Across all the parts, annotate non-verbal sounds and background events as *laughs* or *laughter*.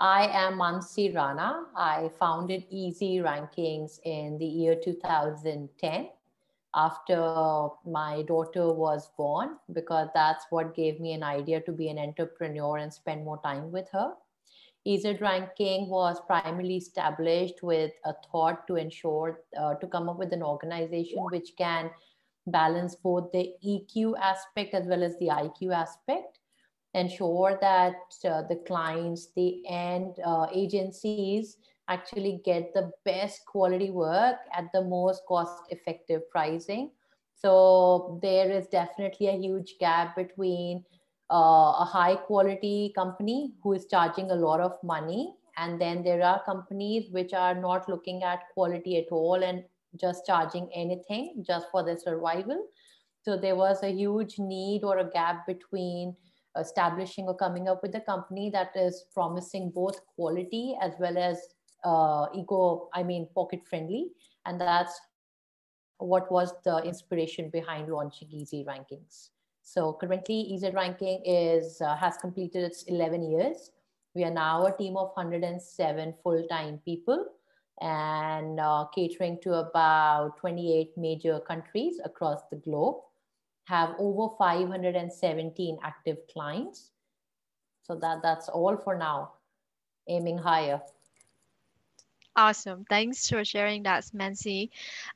I am Mansi Rana. I founded EzRankings in the year 2010 after my daughter was born because that's what gave me an idea to be an entrepreneur and spend more time with her. EzRanking was primarily established with a thought to ensure uh, to come up with an organization which can balance both the EQ aspect as well as the IQ aspect ensure that uh, the clients, the end uh, agencies actually get the best quality work at the most cost effective pricing. So there is definitely a huge gap between uh, a high quality company who is charging a lot of money and then there are companies which are not looking at quality at all and just charging anything just for their survival so there was a huge need or a gap between establishing or coming up with a company that is promising both quality as well as uh, eco, I mean, pocket friendly. And that's what was the inspiration behind launching EzRankings. So currently, EzRanking is uh, has completed its 11 years. We are now a team of 107 full-time people and uh, catering to about 28 major countries across the globe have over 517 active clients. So that, that's all for now, aiming higher. Awesome. Thanks for sharing that, Mansi.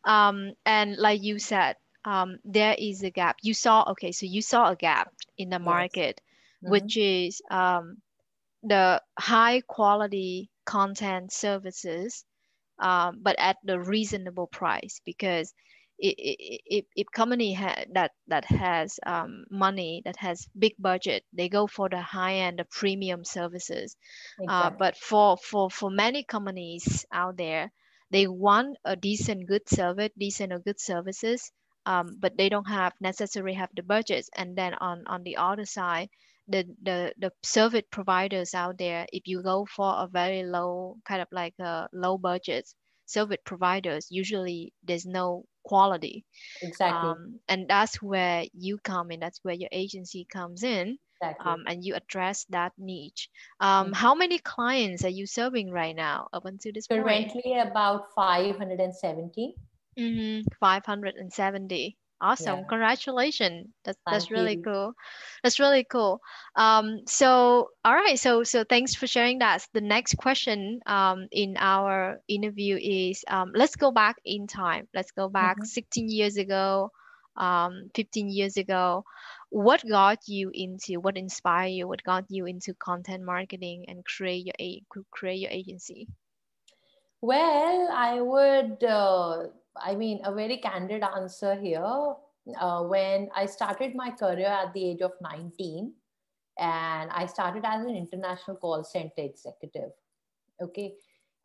Um, and like you said, um, there is a gap. You saw, okay, so you saw a gap in the market, yes. mm-hmm. which is um, the high quality content services, um, but at the reasonable price because if, if company ha- that that has um, money that has big budget they go for the high end the premium services uh, exactly. uh, but for for for many companies out there they want a decent good service decent or good services um, but they don't have necessarily have the budgets and then on on the other side the, the the service providers out there if you go for a very low kind of like a low budget service providers usually there's no quality exactly um, and that's where you come in that's where your agency comes in exactly. um, and you address that niche um, mm-hmm. how many clients are you serving right now up until this currently point? about 570 mm-hmm. 570 awesome. Yeah. congratulations. That's Thank that's really you. cool. That's really cool. Um so all right. So so thanks for sharing that. The next question um in our interview is um let's go back in time. Let's go back mm-hmm. 16 years ago um 15 years ago. What got you into what inspired you? What got you into content marketing and create your a create your agency? Well i would uh I mean, a very candid answer here. Uh, when I started my career at the age of 19, and I started as an international call center executive. Okay.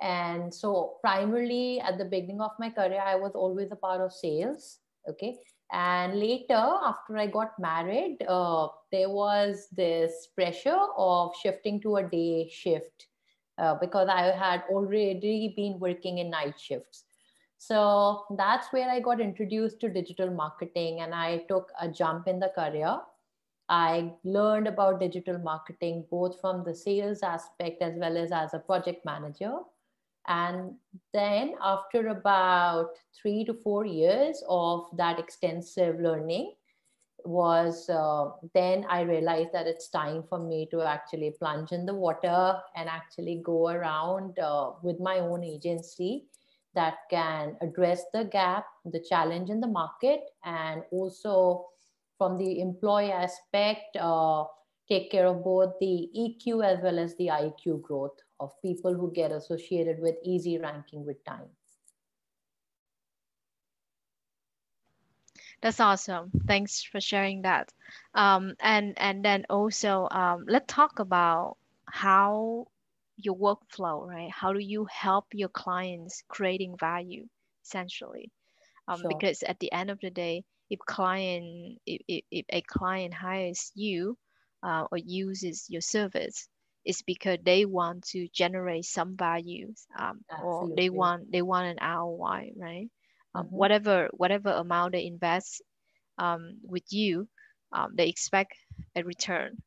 And so, primarily at the beginning of my career, I was always a part of sales. Okay. And later, after I got married, uh, there was this pressure of shifting to a day shift uh, because I had already been working in night shifts. So that's where I got introduced to digital marketing and I took a jump in the career. I learned about digital marketing both from the sales aspect as well as as a project manager. And then, after about three to four years of that extensive learning, was uh, then I realized that it's time for me to actually plunge in the water and actually go around uh, with my own agency that can address the gap, the challenge in the market, and also from the employee aspect, uh, take care of both the EQ as well as the IQ growth of people who get associated with EzRanking with time. That's awesome. Thanks for sharing that. Um, and and then also um, let's talk about how your workflow, right? How do you help your clients creating value essentially? Um, sure. Because at the end of the day, if client if, if, if a client hires you uh, or uses your service, it's because they want to generate some value um, or they want they want an ROI, right? Um, mm-hmm. Whatever whatever amount they invest um, with you, um, they expect a return.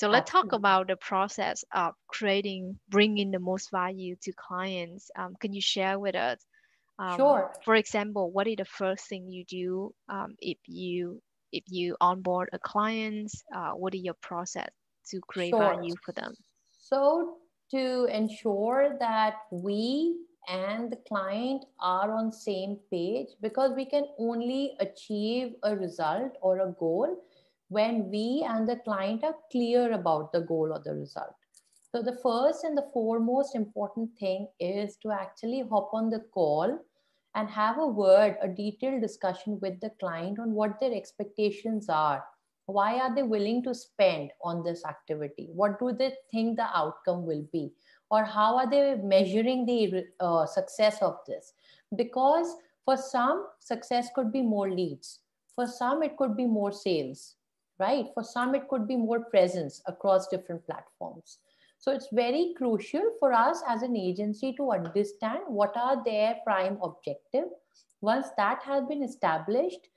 So let's Absolutely. talk about the process of creating, bringing the most value to clients. Um, can you share with us? Um, sure. For example, what is the first thing you do um, if you if you onboard a client? Uh, what is your process to create sure. value for them? So to ensure that we and the client are on same page because we can only achieve a result or a goal when we and the client are clear about the goal or the result. So the first and the foremost important thing is to actually hop on the call and have a word, a detailed discussion with the client on what their expectations are. Why are they willing to spend on this activity? What do they think the outcome will be? Or how are they measuring the uh, success of this? Because for some, success could be more leads. For some, it could be more sales right? For some, it could be more presence across different platforms. So it's very crucial for us as an agency to understand what are their prime objective. Once that has been established,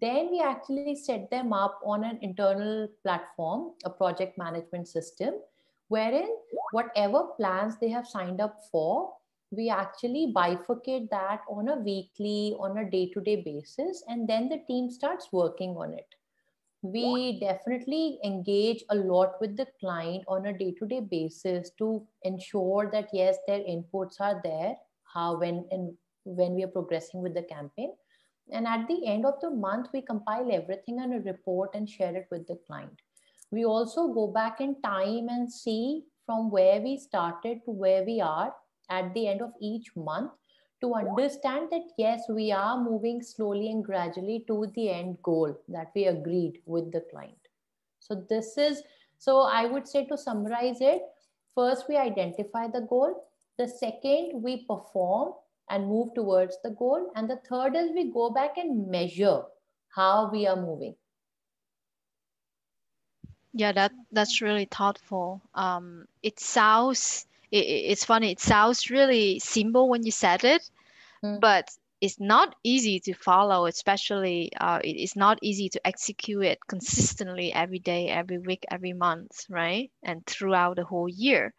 then we actually set them up on an internal platform, a project management system, wherein whatever plans they have signed up for, we actually bifurcate that on a weekly, on a day to day basis, and then the team starts working on it we definitely engage a lot with the client on a day-to-day basis to ensure that yes their inputs are there how when and when we are progressing with the campaign. And at the end of the month we compile everything on a report and share it with the client. We also go back in time and see from where we started to where we are at the end of each month to understand that yes, we are moving slowly and gradually to the end goal that we agreed with the client. So, this is so I would say to summarize it first, we identify the goal, the second, we perform and move towards the goal, and the third is we go back and measure how we are moving. Yeah, that that's really thoughtful. Um, it sounds it, it's funny. It sounds really simple when you said it, mm. but it's not easy to follow, especially uh, it is not easy to execute it consistently every day, every week, every month, right? And throughout the whole year.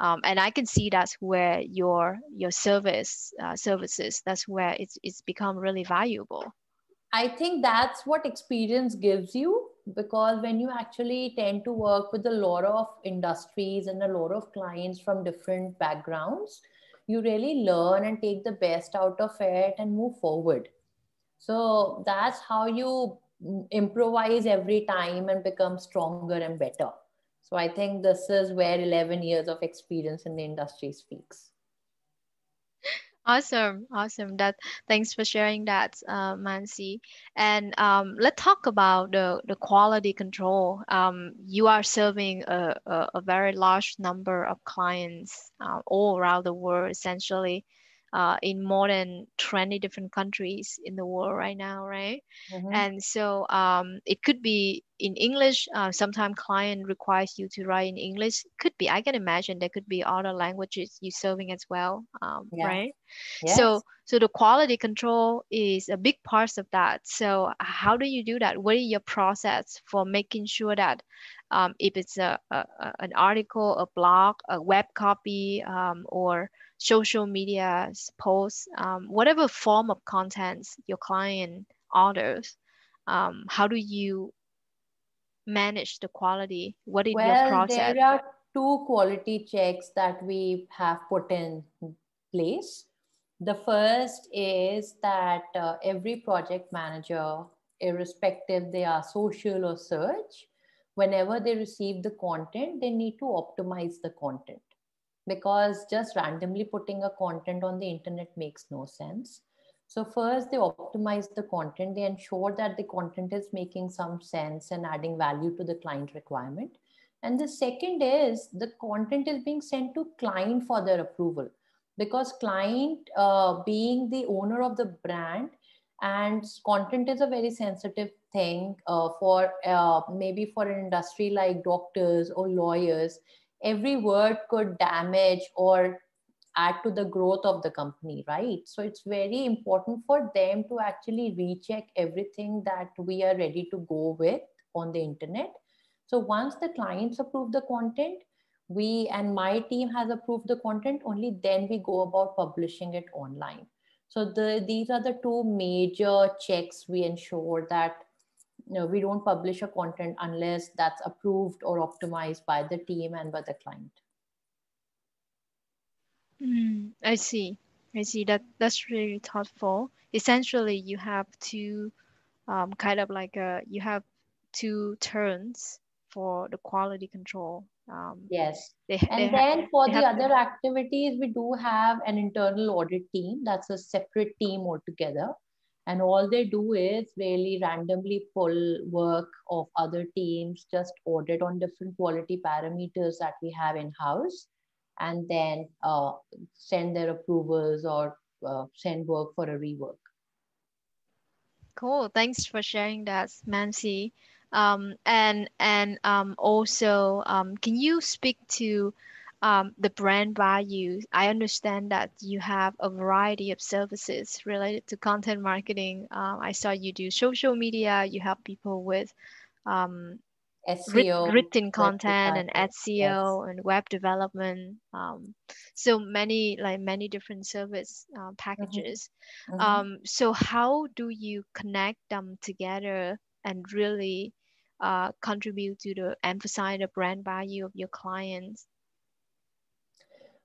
Um, and I can see that's where your your service uh, services that's where it's it's become really valuable. I think that's what experience gives you because when you actually tend to work with a lot of industries and a lot of clients from different backgrounds you really learn and take the best out of it and move forward. So that's how you mm, improvise every time and become stronger and better. So i think this is where 11 years of experience in the industry speaks Awesome, awesome. That thanks for sharing that, uh, Mansi. And um, let's talk about the, the quality control. Um, you are serving a, a, a very large number of clients uh, all around the world, essentially uh, in more than 20 different countries in the world right now, right? Mm-hmm. And so um, it could be in English. Uh, Sometimes client requires you to write in English. Could be. I can imagine there could be other languages you're serving as well, um, yeah. right? Yes. So so the quality control is a big part of that. So how do you do that? What is your process for making sure that um, if it's a, a, an article, a blog, a web copy, um, or social media posts, um, whatever form of contents your client orders, um, how do you manage the quality? What is well, your process? There are two quality checks that we have put in place. The first is that uh, every project manager, irrespective they are social or search, whenever they receive the content, they need to optimize the content because just randomly putting a content on the internet makes no sense. So first they optimize the content, they ensure that the content is making some sense and adding value to the client requirement. And the second is the content is being sent to client for their approval because client uh, being the owner of the brand and content is a very sensitive thing uh, for uh, maybe for an industry like doctors or lawyers every word could damage or add to the growth of the company right so it's very important for them to actually recheck everything that we are ready to go with on the internet So once the clients approve the content, we and my team has approved the content, only then we go about publishing it online. So the, these are the two major checks we ensure that you know, we don't publish a content unless that's approved or optimized by the team and by the client. Mm, I see. I see that that's really thoughtful. Essentially, you have two um, kind of like a, you have two turns for the quality control. Um, yes. They, and they then have, for the other activities, we do have an internal audit team. That's a separate team altogether. And all they do is really randomly pull work of other teams, just audit on different quality parameters that we have in house, and then uh, send their approvals or uh, send work for a rework. Cool. Thanks for sharing that, Mansi. Um, and and um, also, um, can you speak to um, the brand value? I understand that you have a variety of services related to content marketing. Um, I saw you do social media. You help people with um, SEO, written content and SEO yes. and web development. Um, so many like many different service uh, mm-hmm. packages. Mm-hmm. Um, so how do you connect them together and really uh, contribute to the emphasize the brand value of your clients?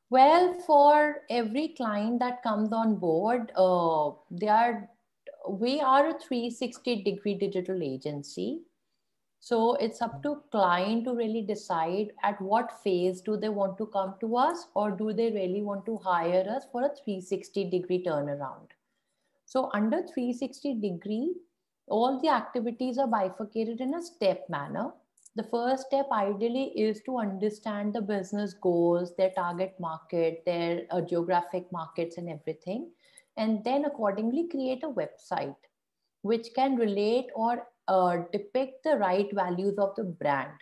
Well, for every client that comes on board, uh, they are we are a 360 degree digital agency so it's up to client to really decide at what phase do they want to come to us or do they really want to hire us for a 360 degree turnaround. So under 360 degree, all the activities are bifurcated in a step manner. The first step ideally is to understand the business goals, their target market, their uh, geographic markets and everything. And then accordingly create a website which can relate or uh, depict the right values of the brand.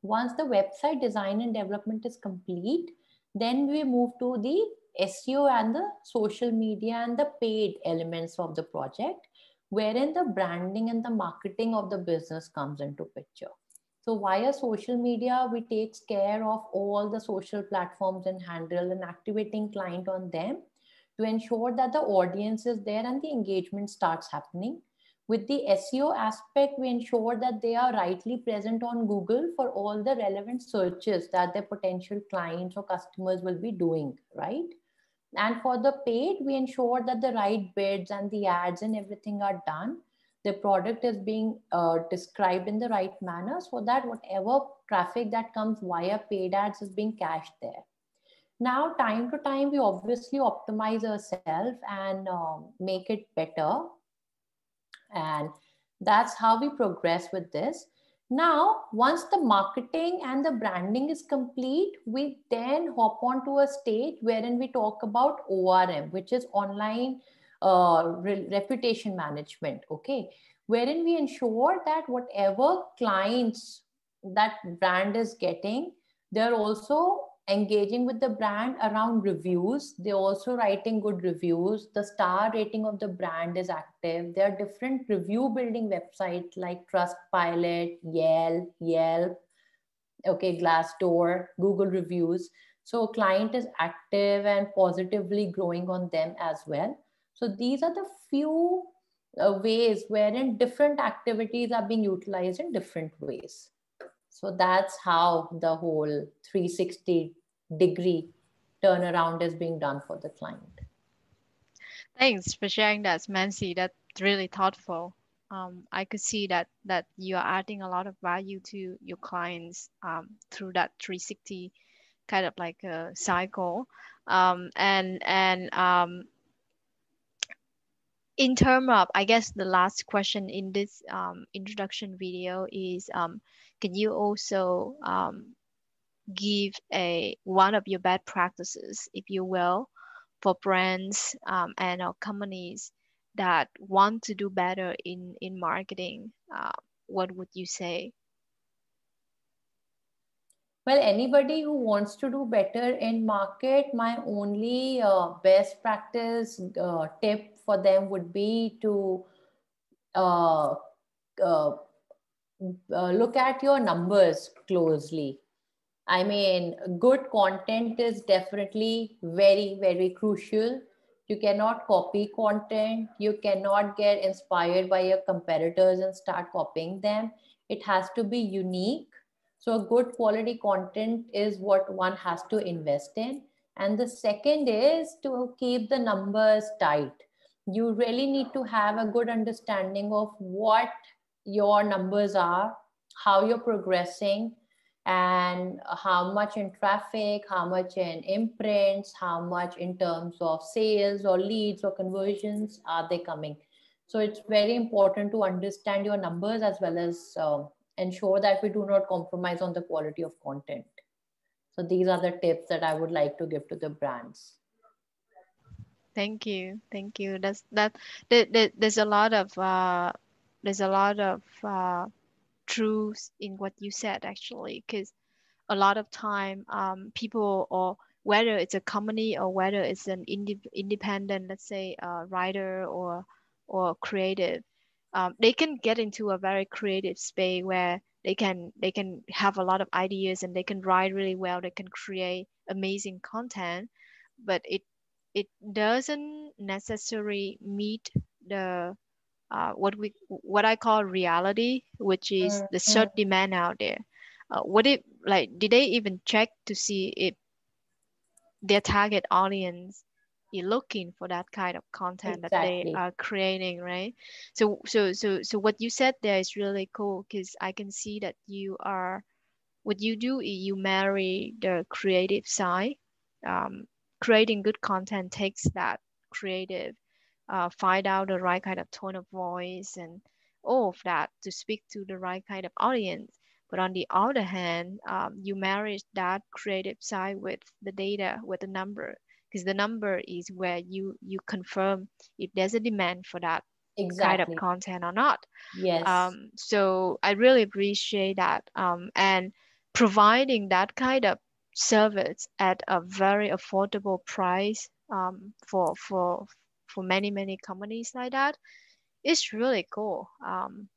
Once the website design and development is complete, then we move to the SEO and the social media and the paid elements of the project, wherein the branding and the marketing of the business comes into picture. So via social media, we take care of all the social platforms and handle and activating client on them to ensure that the audience is there and the engagement starts happening with the SEO aspect, we ensure that they are rightly present on Google for all the relevant searches that their potential clients or customers will be doing, right? And for the paid, we ensure that the right bids and the ads and everything are done. The product is being uh, described in the right manner so that whatever traffic that comes via paid ads is being cached there. Now, time to time, we obviously optimize ourselves and uh, make it better and that's how we progress with this. Now, once the marketing and the branding is complete, we then hop on to a stage wherein we talk about ORM, which is online uh, re- reputation management. Okay, wherein we ensure that whatever clients that brand is getting, they're also engaging with the brand around reviews. They're also writing good reviews. The star rating of the brand is active. There are different review building websites like Trustpilot, Yelp, Yelp, okay, Glassdoor, Google reviews. So client is active and positively growing on them as well. So these are the few uh, ways wherein different activities are being utilized in different ways. So that's how the whole 360 degree turnaround is being done for the client. Thanks for sharing that, Mansi. That's really thoughtful. Um, I could see that that you are adding a lot of value to your clients um, through that 360 kind of like a cycle. Um, and and um, in terms of, I guess the last question in this um, introduction video is, um, can you also um, give a one of your bad practices, if you will, for brands um, and or companies that want to do better in in marketing? Uh, what would you say? Well, anybody who wants to do better in market, my only uh, best practice uh, tip for them would be to uh, uh uh, look at your numbers closely. I mean, good content is definitely very, very crucial. You cannot copy content. You cannot get inspired by your competitors and start copying them. It has to be unique. So, good quality content is what one has to invest in. And the second is to keep the numbers tight. You really need to have a good understanding of what your numbers are, how you're progressing, and how much in traffic, how much in imprints, how much in terms of sales or leads or conversions are they coming. So it's very important to understand your numbers as well as uh, ensure that we do not compromise on the quality of content. So these are the tips that I would like to give to the brands. Thank you, thank you. That's that. that there's a lot of uh, there's a lot of uh, truth in what you said actually because a lot of time um, people or whether it's a company or whether it's an indi- independent let's say uh, writer or or creative um, they can get into a very creative space where they can they can have a lot of ideas and they can write really well they can create amazing content but it it doesn't necessarily meet the uh, what we what I call reality, which is mm-hmm. the search demand out there. Uh, what if like did they even check to see if their target audience is looking for that kind of content exactly. that they are creating, right? So so so so what you said there is really cool because I can see that you are what you do is you marry the creative side. Um, creating good content takes that creative uh, find out the right kind of tone of voice and all of that to speak to the right kind of audience. But on the other hand, um, you marry that creative side with the data, with the number, because the number is where you you confirm if there's a demand for that exactly. kind of content or not. Yes. Um, so I really appreciate that. Um, and providing that kind of service at a very affordable price um, for for for many many companies like that it's really cool. Um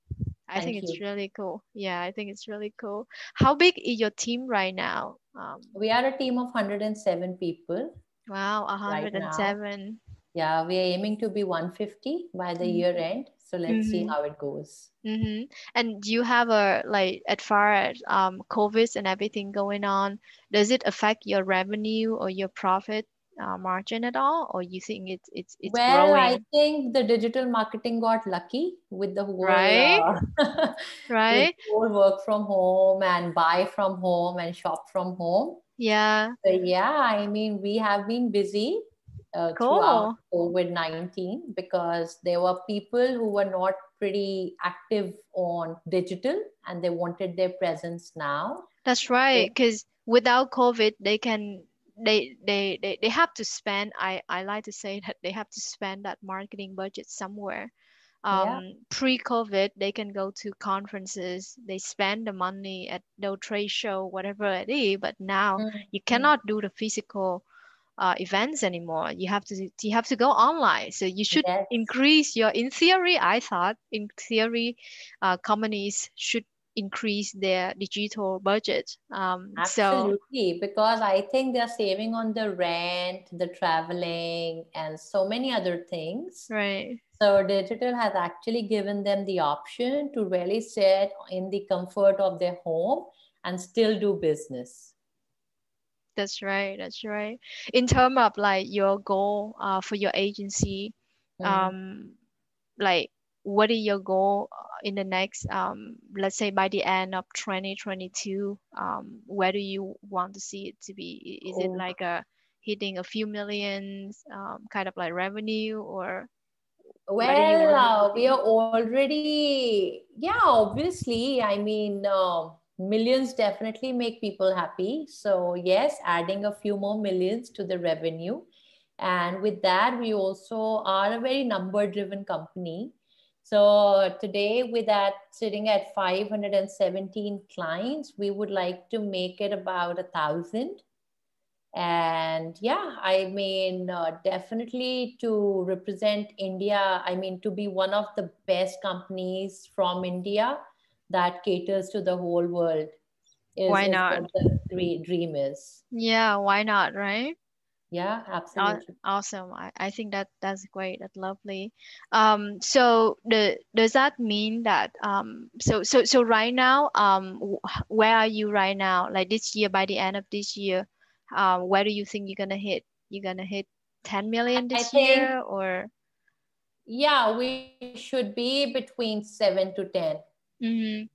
i Thank think you. it's really cool. Yeah i think it's really cool. How big is your team right now? Um, we are a team of 107 people wow 107 right yeah we are aiming to be 150 by the mm-hmm. year end so let's mm-hmm. see how it goes mm-hmm. and do you have a like as far as um covid and everything going on does it affect your revenue or your profit uh, margin at all, or you think it's it's it's well, growing? I think the digital marketing got lucky with the whole right, uh, *laughs* right, whole work from home and buy from home and shop from home. Yeah. So yeah, I mean, we have been busy uh, cool. throughout COVID nineteen because there were people who were not pretty active on digital and they wanted their presence now. That's right, because so, without COVID, they can they, they they they have to spend I, I like to say that they have to spend that marketing budget somewhere um, yeah. pre-covid they can go to conferences they spend the money at the trade show whatever it is but now mm-hmm. you cannot do the physical uh, events anymore you have to you have to go online so you should yes. increase your in theory i thought in theory uh, companies should increase their digital budget. Um, Absolutely, so, because I think they're saving on the rent, the traveling, and so many other things. Right. So digital has actually given them the option to really sit in the comfort of their home and still do business. That's right. That's right. In terms of like your goal uh, for your agency, mm. um, like what is your goal uh, in the next um, let's say by the end of 2022 um, where do you want to see it to be is oh. it like a hitting a few millions um, kind of like revenue or well uh, we are already yeah obviously i mean uh, millions definitely make people happy. So yes adding a few more millions to the revenue. And with that we also are a very number driven company. So today with that sitting at 517 clients, we would like to make it about a thousand. And yeah, I mean, uh, definitely to represent India, I mean, to be one of the best companies from India, that caters to the whole world is, why not? the dream is. Yeah why not right? Yeah absolutely. Awesome. I, I think that that's great that's lovely. Um so the does that mean that um so so so right now um where are you right now? Like this year by the end of this year um where do you think you're gonna hit? You're gonna hit 10 million this I year or? Yeah we should be between 7 to 10 mm-hmm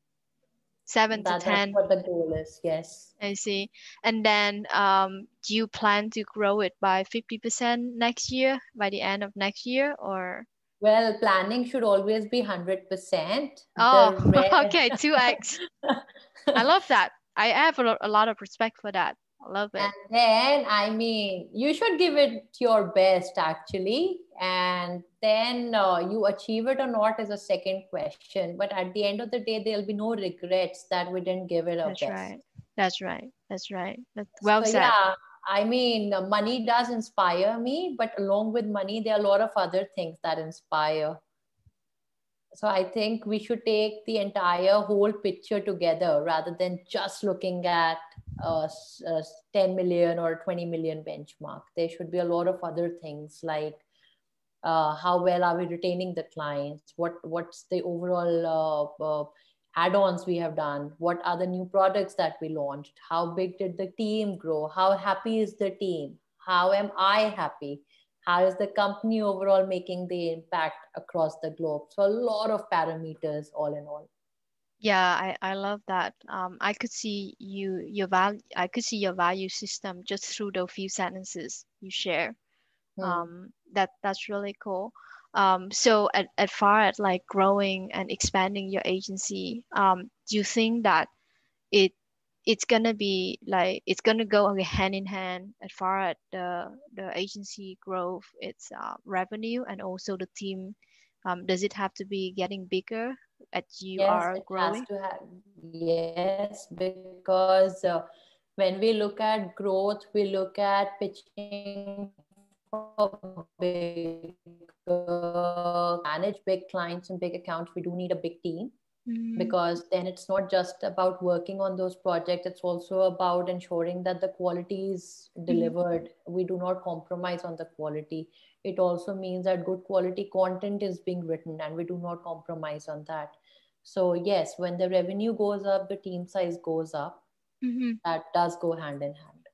seven that, to ten. That's what the goal is. Yes. I see. And then, um, do you plan to grow it by fifty percent next year by the end of next year, or? Well, planning should always be hundred percent. Oh, *laughs* okay, two x. *laughs* I love that. I have a lot of respect for that. Love it. And then, I mean, you should give it your best actually. And then uh, you achieve it or not is a second question. But at the end of the day, there'll be no regrets that we didn't give it our That's best. right. That's right. That's right. That's well so, said. Yeah, I mean, money does inspire me, but along with money, there are a lot of other things that inspire. So I think we should take the entire whole picture together rather than just looking at a, a 10 million or 20 million benchmark. There should be a lot of other things like uh, how well are we retaining the clients? What what's the overall uh, uh, add-ons we have done? What are the new products that we launched? How big did the team grow? How happy is the team? How am I happy? How is the company overall making the impact across the globe? So a lot of parameters all in all yeah i i love that. Um i could see you your value i could see your value system just through the few sentences you share. Mm. um that that's really cool. Um so at, at far as like growing and expanding your agency um do you think that it it's gonna be like it's gonna go hand in hand as far as the the agency growth its uh, revenue and also the team? Um, does it have to be getting bigger as you yes, are growing? Have, yes, because uh, when we look at growth, we look at pitching for big, uh, manage big clients and big accounts. We do need a big team. Mm-hmm. Because then it's not just about working on those projects, it's also about ensuring that the quality is mm-hmm. delivered. Mm-hmm. We do not compromise on the quality it also means that good quality content is being written and we do not compromise on that. So yes when the revenue goes up the team size goes up. Mm-hmm. that does go hand in hand.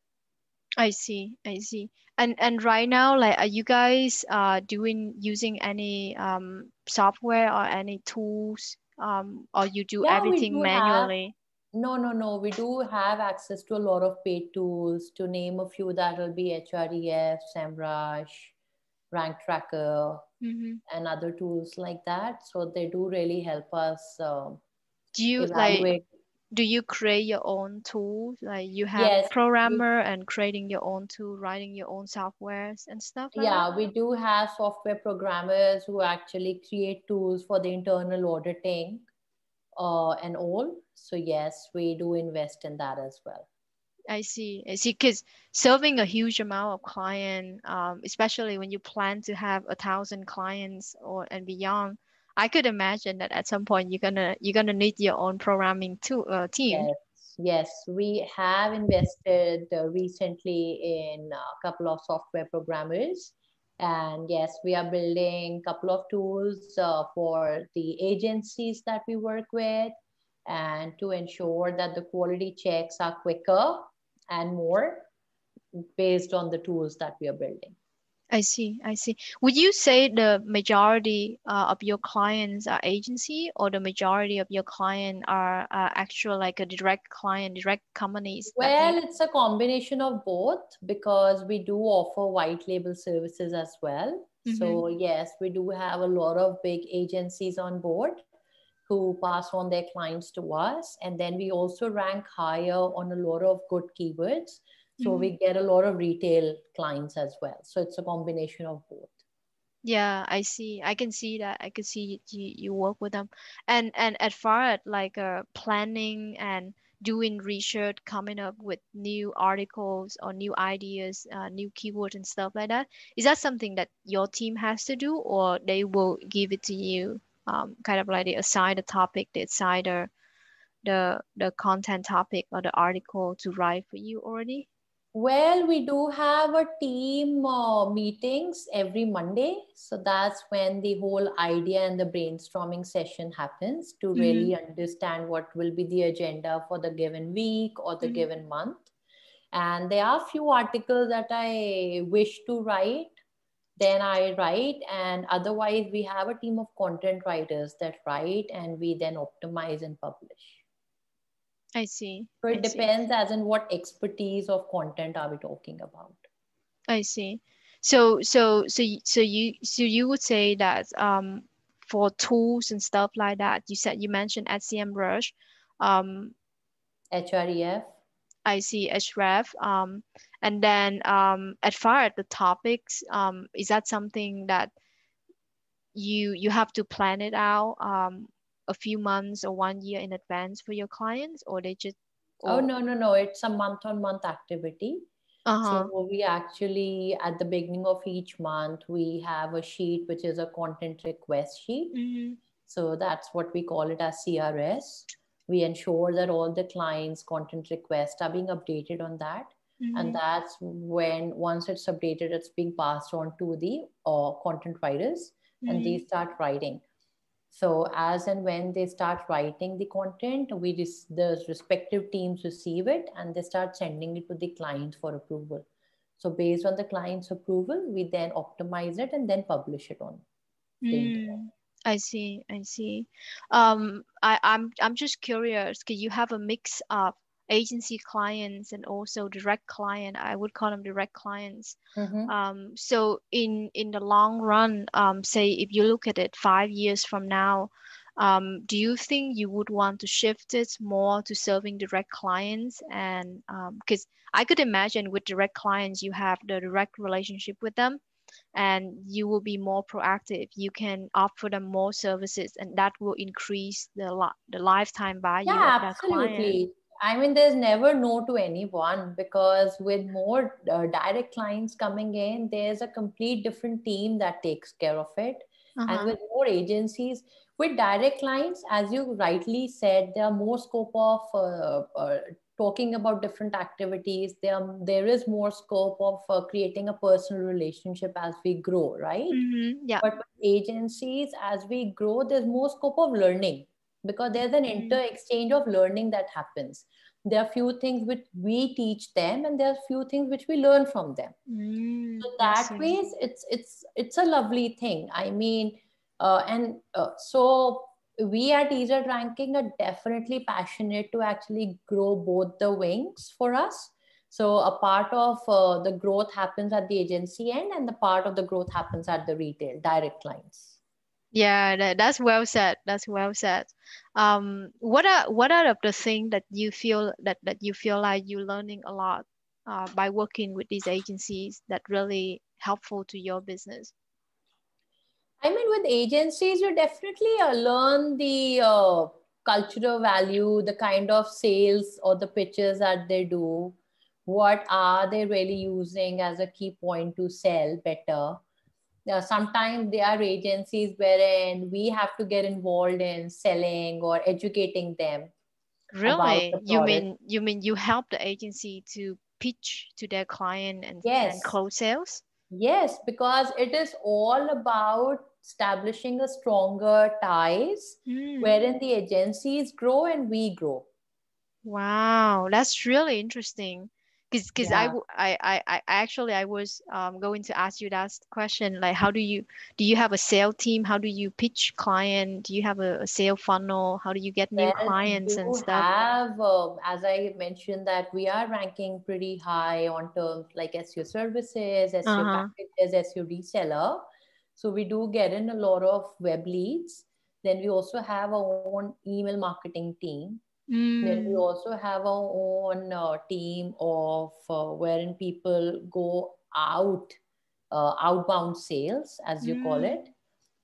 I see i see. And and right now like are you guys uh doing using any um software or any tools? Um or you do yeah, everything do manually? Have, no no no. We do have access to a lot of paid tools to name a few. That will be href semrush rank tracker mm-hmm. and other tools like that so they do really help us uh, do you evaluate. like do you create your own tools like you have yes, programmer we, and creating your own tool writing your own softwares and stuff like yeah that? we do have software programmers who actually create tools for the internal auditing uh, and all so yes we do invest in that as well I see. I see. Because serving a huge amount of client, um, especially when you plan to have a thousand clients or and beyond, I could imagine that at some point you're gonna you're gonna need your own programming to, uh, team. Yes. Yes, we have invested uh, recently in a couple of software programmers. And yes, we are building a couple of tools uh, for the agencies that we work with and to ensure that the quality checks are quicker and more based on the tools that we are building. I see. I see. Would you say the majority uh, of your clients are agency, or the majority of your client are uh, actual like a direct client, direct companies? Well, it's a combination of both because we do offer white label services as well. Mm-hmm. So yes, we do have a lot of big agencies on board, who pass on their clients to us. And then we also rank higher on a lot of good keywords. So mm-hmm. we get a lot of retail clients as well. So it's a combination of both. Yeah, I see. I can see that. I can see you, you work with them. And and as far as like uh, planning and doing research, coming up with new articles or new ideas, uh, new keywords and stuff like that, is that something that your team has to do or they will give it to you? Um, kind of like they assign a topic, they assign a, the the content topic or the article to write for you already? Well, we do have a team uh, meetings every Monday. So that's when the whole idea and the brainstorming session happens to mm-hmm. really understand what will be the agenda for the given week or the mm-hmm. given month. And there are a few articles that I wish to write. Then I write, and otherwise, we have a team of content writers that write and we then optimize and publish. I see. So it I depends see. as in what expertise of content are we talking about. I see. So so so so you so you would say that um for tools and stuff like that, you said you mentioned SEMrush, um, HREF. I see Href. Um, and then um, as far as the topics, um, is that something that you you have to plan it out? Um, a few months or one year in advance for your clients or they just oh, or... oh no no no it's a month on month activity uh-huh. so we actually at the beginning of each month we have a sheet which is a content request sheet mm-hmm. so that's what we call it as crs we ensure that all the clients content requests are being updated on that mm-hmm. and that's when once it's updated it's being passed on to the uh, content writers mm-hmm. and they mm-hmm. start writing so as and when they start writing the content, we res- the respective teams receive it and they start sending it to the client for approval. So based on the client's approval, we then optimize it and then publish it on. Mm, I see. I see. Um, I, I'm I'm just curious. Can you have a mix of agency clients and also direct client i would call them direct clients mm-hmm. um, so in in the long run um, say if you look at it five years from now um, do you think you would want to shift it more to serving direct clients and because um, i could imagine with direct clients you have the direct relationship with them and you will be more proactive you can offer them more services and that will increase the, the lifetime value yeah, of that absolutely. client I mean, there's never no to anyone because with more uh, direct clients coming in, there's a complete different team that takes care of it. Uh-huh. And with more agencies, with direct clients, as you rightly said, there are more scope of uh, uh, talking about different activities. There, there is more scope of uh, creating a personal relationship as we grow, right? Mm-hmm. Yeah. But with agencies, as we grow, there's more scope of learning because there's an mm-hmm. inter exchange of learning that happens. There are few things which we teach them and there are few things which we learn from them. Mm, so that way it's it's it's a lovely thing. I mean uh, and uh, so we at EZ ranking are definitely passionate to actually grow both the wings for us. So a part of uh, the growth happens at the agency end and the part of the growth happens at the retail direct clients yeah, that, that's well said. That's well said. Um, what are what are the things that you feel that that you feel like you're learning a lot uh, by working with these agencies that really helpful to your business? I mean, with agencies, you definitely uh, learn the uh, cultural value, the kind of sales or the pitches that they do. What are they really using as a key point to sell better? Uh, sometimes there are agencies wherein we have to get involved in selling or educating them really? the you mean you mean you help the agency to pitch to their client and, yes. and close sales? Yes because it is all about establishing a stronger ties mm. wherein the agencies grow and we grow. Wow that's really interesting because because yeah. I, I i actually i was um, going to ask you that question like how do you do you have a sale team? How do you pitch client? Do you have a, a sale funnel? How do you get new yes, clients and stuff? have um, as i mentioned that we are ranking pretty high on terms like seo services seo uh-huh. packages seo reseller. So we do get in a lot of web leads. Then we also have our own email marketing team Mm. Then we also have our own uh, team of uh, wherein people go out, uh, outbound sales, as you mm. call it.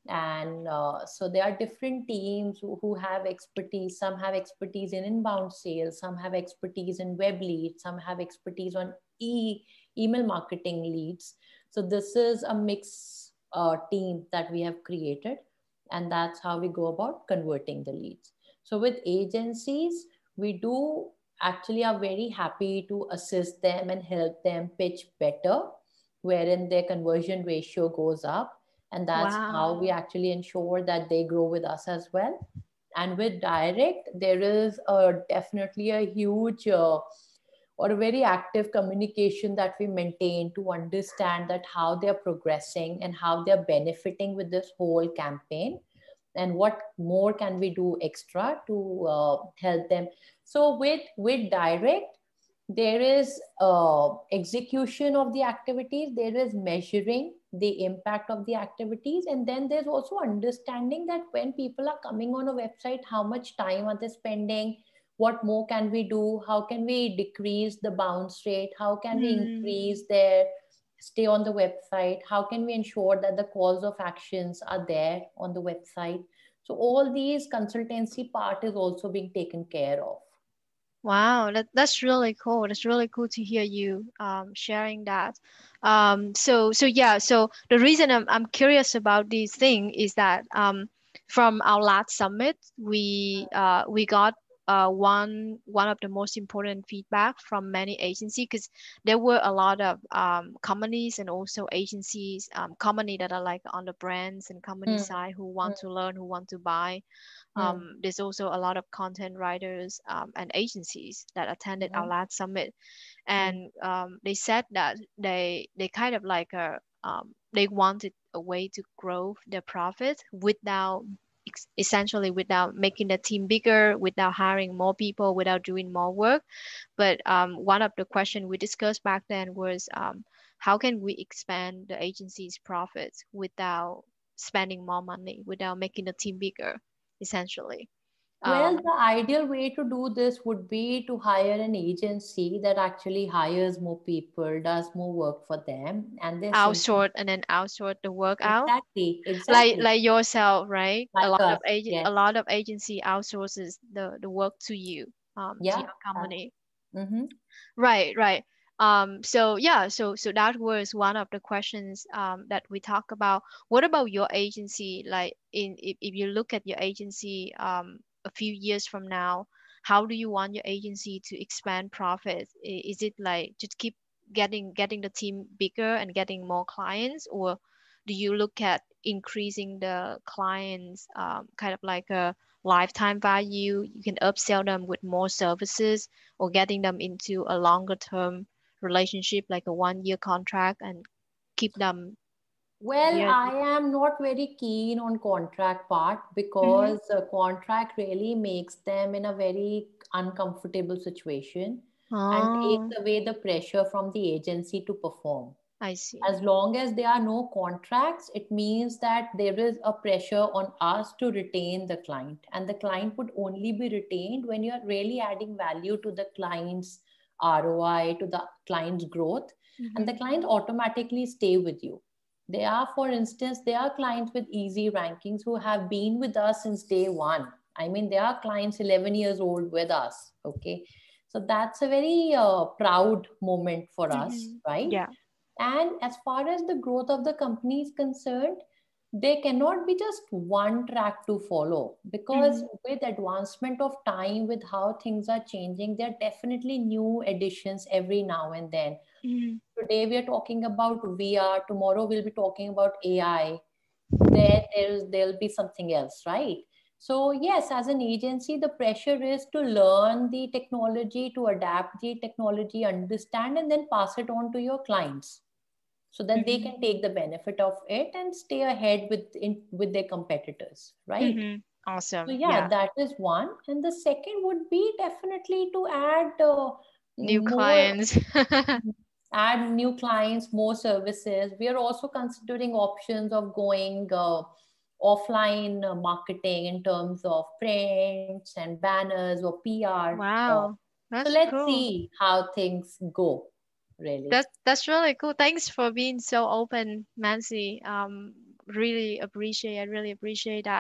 And uh, so there are different teams who, who have expertise. Some have expertise in inbound sales, some have expertise in web leads, some have expertise on e email marketing leads. So this is a mix uh, team that we have created, and that's how we go about converting the leads. So with agencies, we do actually are very happy to assist them and help them pitch better, wherein their conversion ratio goes up. And that's wow. how we actually ensure that they grow with us as well. And with direct, there is a, definitely a huge uh, or a very active communication that we maintain to understand that how they're progressing and how they're benefiting with this whole campaign and what more can we do extra to uh, help them so with with direct there is uh, execution of the activities there is measuring the impact of the activities and then there's also understanding that when people are coming on a website how much time are they spending what more can we do how can we decrease the bounce rate how can mm. we hmm. increase their stay on the website how can we ensure that the calls of actions are there on the website so all these consultancy part is also being taken care of Wow, that, that's really cool. That's really cool to hear you um, sharing that. Um, so so yeah, so the reason I'm, I'm curious about this thing is that um, from our last summit, we uh, we got uh, one one of the most important feedback from many agencies because there were a lot of um, companies and also agencies um, company that are like on the brands and company mm. side who want mm. to learn who want to buy mm. um, there's also a lot of content writers um, and agencies that attended our mm-hmm. last summit mm. and um, they said that they they kind of like a, um, they wanted a way to grow their profit without essentially without making the team bigger, without hiring more people, without doing more work. But um, one of the questions we discussed back then was um, how can we expand the agency's profits without spending more money, without making the team bigger, essentially. Well, um, the ideal way to do this would be to hire an agency that actually hires more people, does more work for them, and they outsource and then outsource the work out. Exactly, exactly. Like like yourself, right? Like a lot us, of agent, yes. a lot of agency outsources the the work to you, um, yeah. to your company. Mm-hmm. Right, right. Um, so yeah, so so that was one of the questions um, that we talk about. What about your agency? Like in if, if you look at your agency, um, a few years from now how do you want your agency to expand profits? Is it like just keep getting getting the team bigger and getting more clients? Or do you look at increasing the clients um, kind of like a lifetime value? You can upsell them with more services or getting them into a longer term relationship like a one year contract and keep them well, yeah. I am not very keen on contract part because mm-hmm. contract really makes them in a very uncomfortable situation oh. and takes away the pressure from the agency to perform. I see. As long as there are no contracts, it means that there is a pressure on us to retain the client. And the client would only be retained when you are really adding value to the client's ROI, to the client's growth. Mm-hmm. And the client automatically stay with you they are, for instance, they are clients with EzRankings who have been with us since day one. I mean, they are clients 11 years old with us. Okay. So that's a very uh, proud moment for mm-hmm. us, right? Yeah. And as far as the growth of the company is concerned, they cannot be just one track to follow because mm-hmm. with advancement of time with how things are changing there are definitely new additions every now and then mm-hmm. today we are talking about vr tomorrow we'll be talking about ai then there's there'll be something else right? So yes as an agency the pressure is to learn the technology to adapt the technology understand and then pass it on to your clients so that mm-hmm. they can take the benefit of it and stay ahead with in, with their competitors right? Mm-hmm. awesome. So yeah, yeah, that is one. And the second would be definitely to add uh, new clients *laughs* add new clients more services. We are also considering options of going uh, offline uh, marketing in terms of prints and banners or pr wow. That's so let's cool. see how things go really. That's that's really cool. Thanks for being so open Mansi um really appreciate i really appreciate that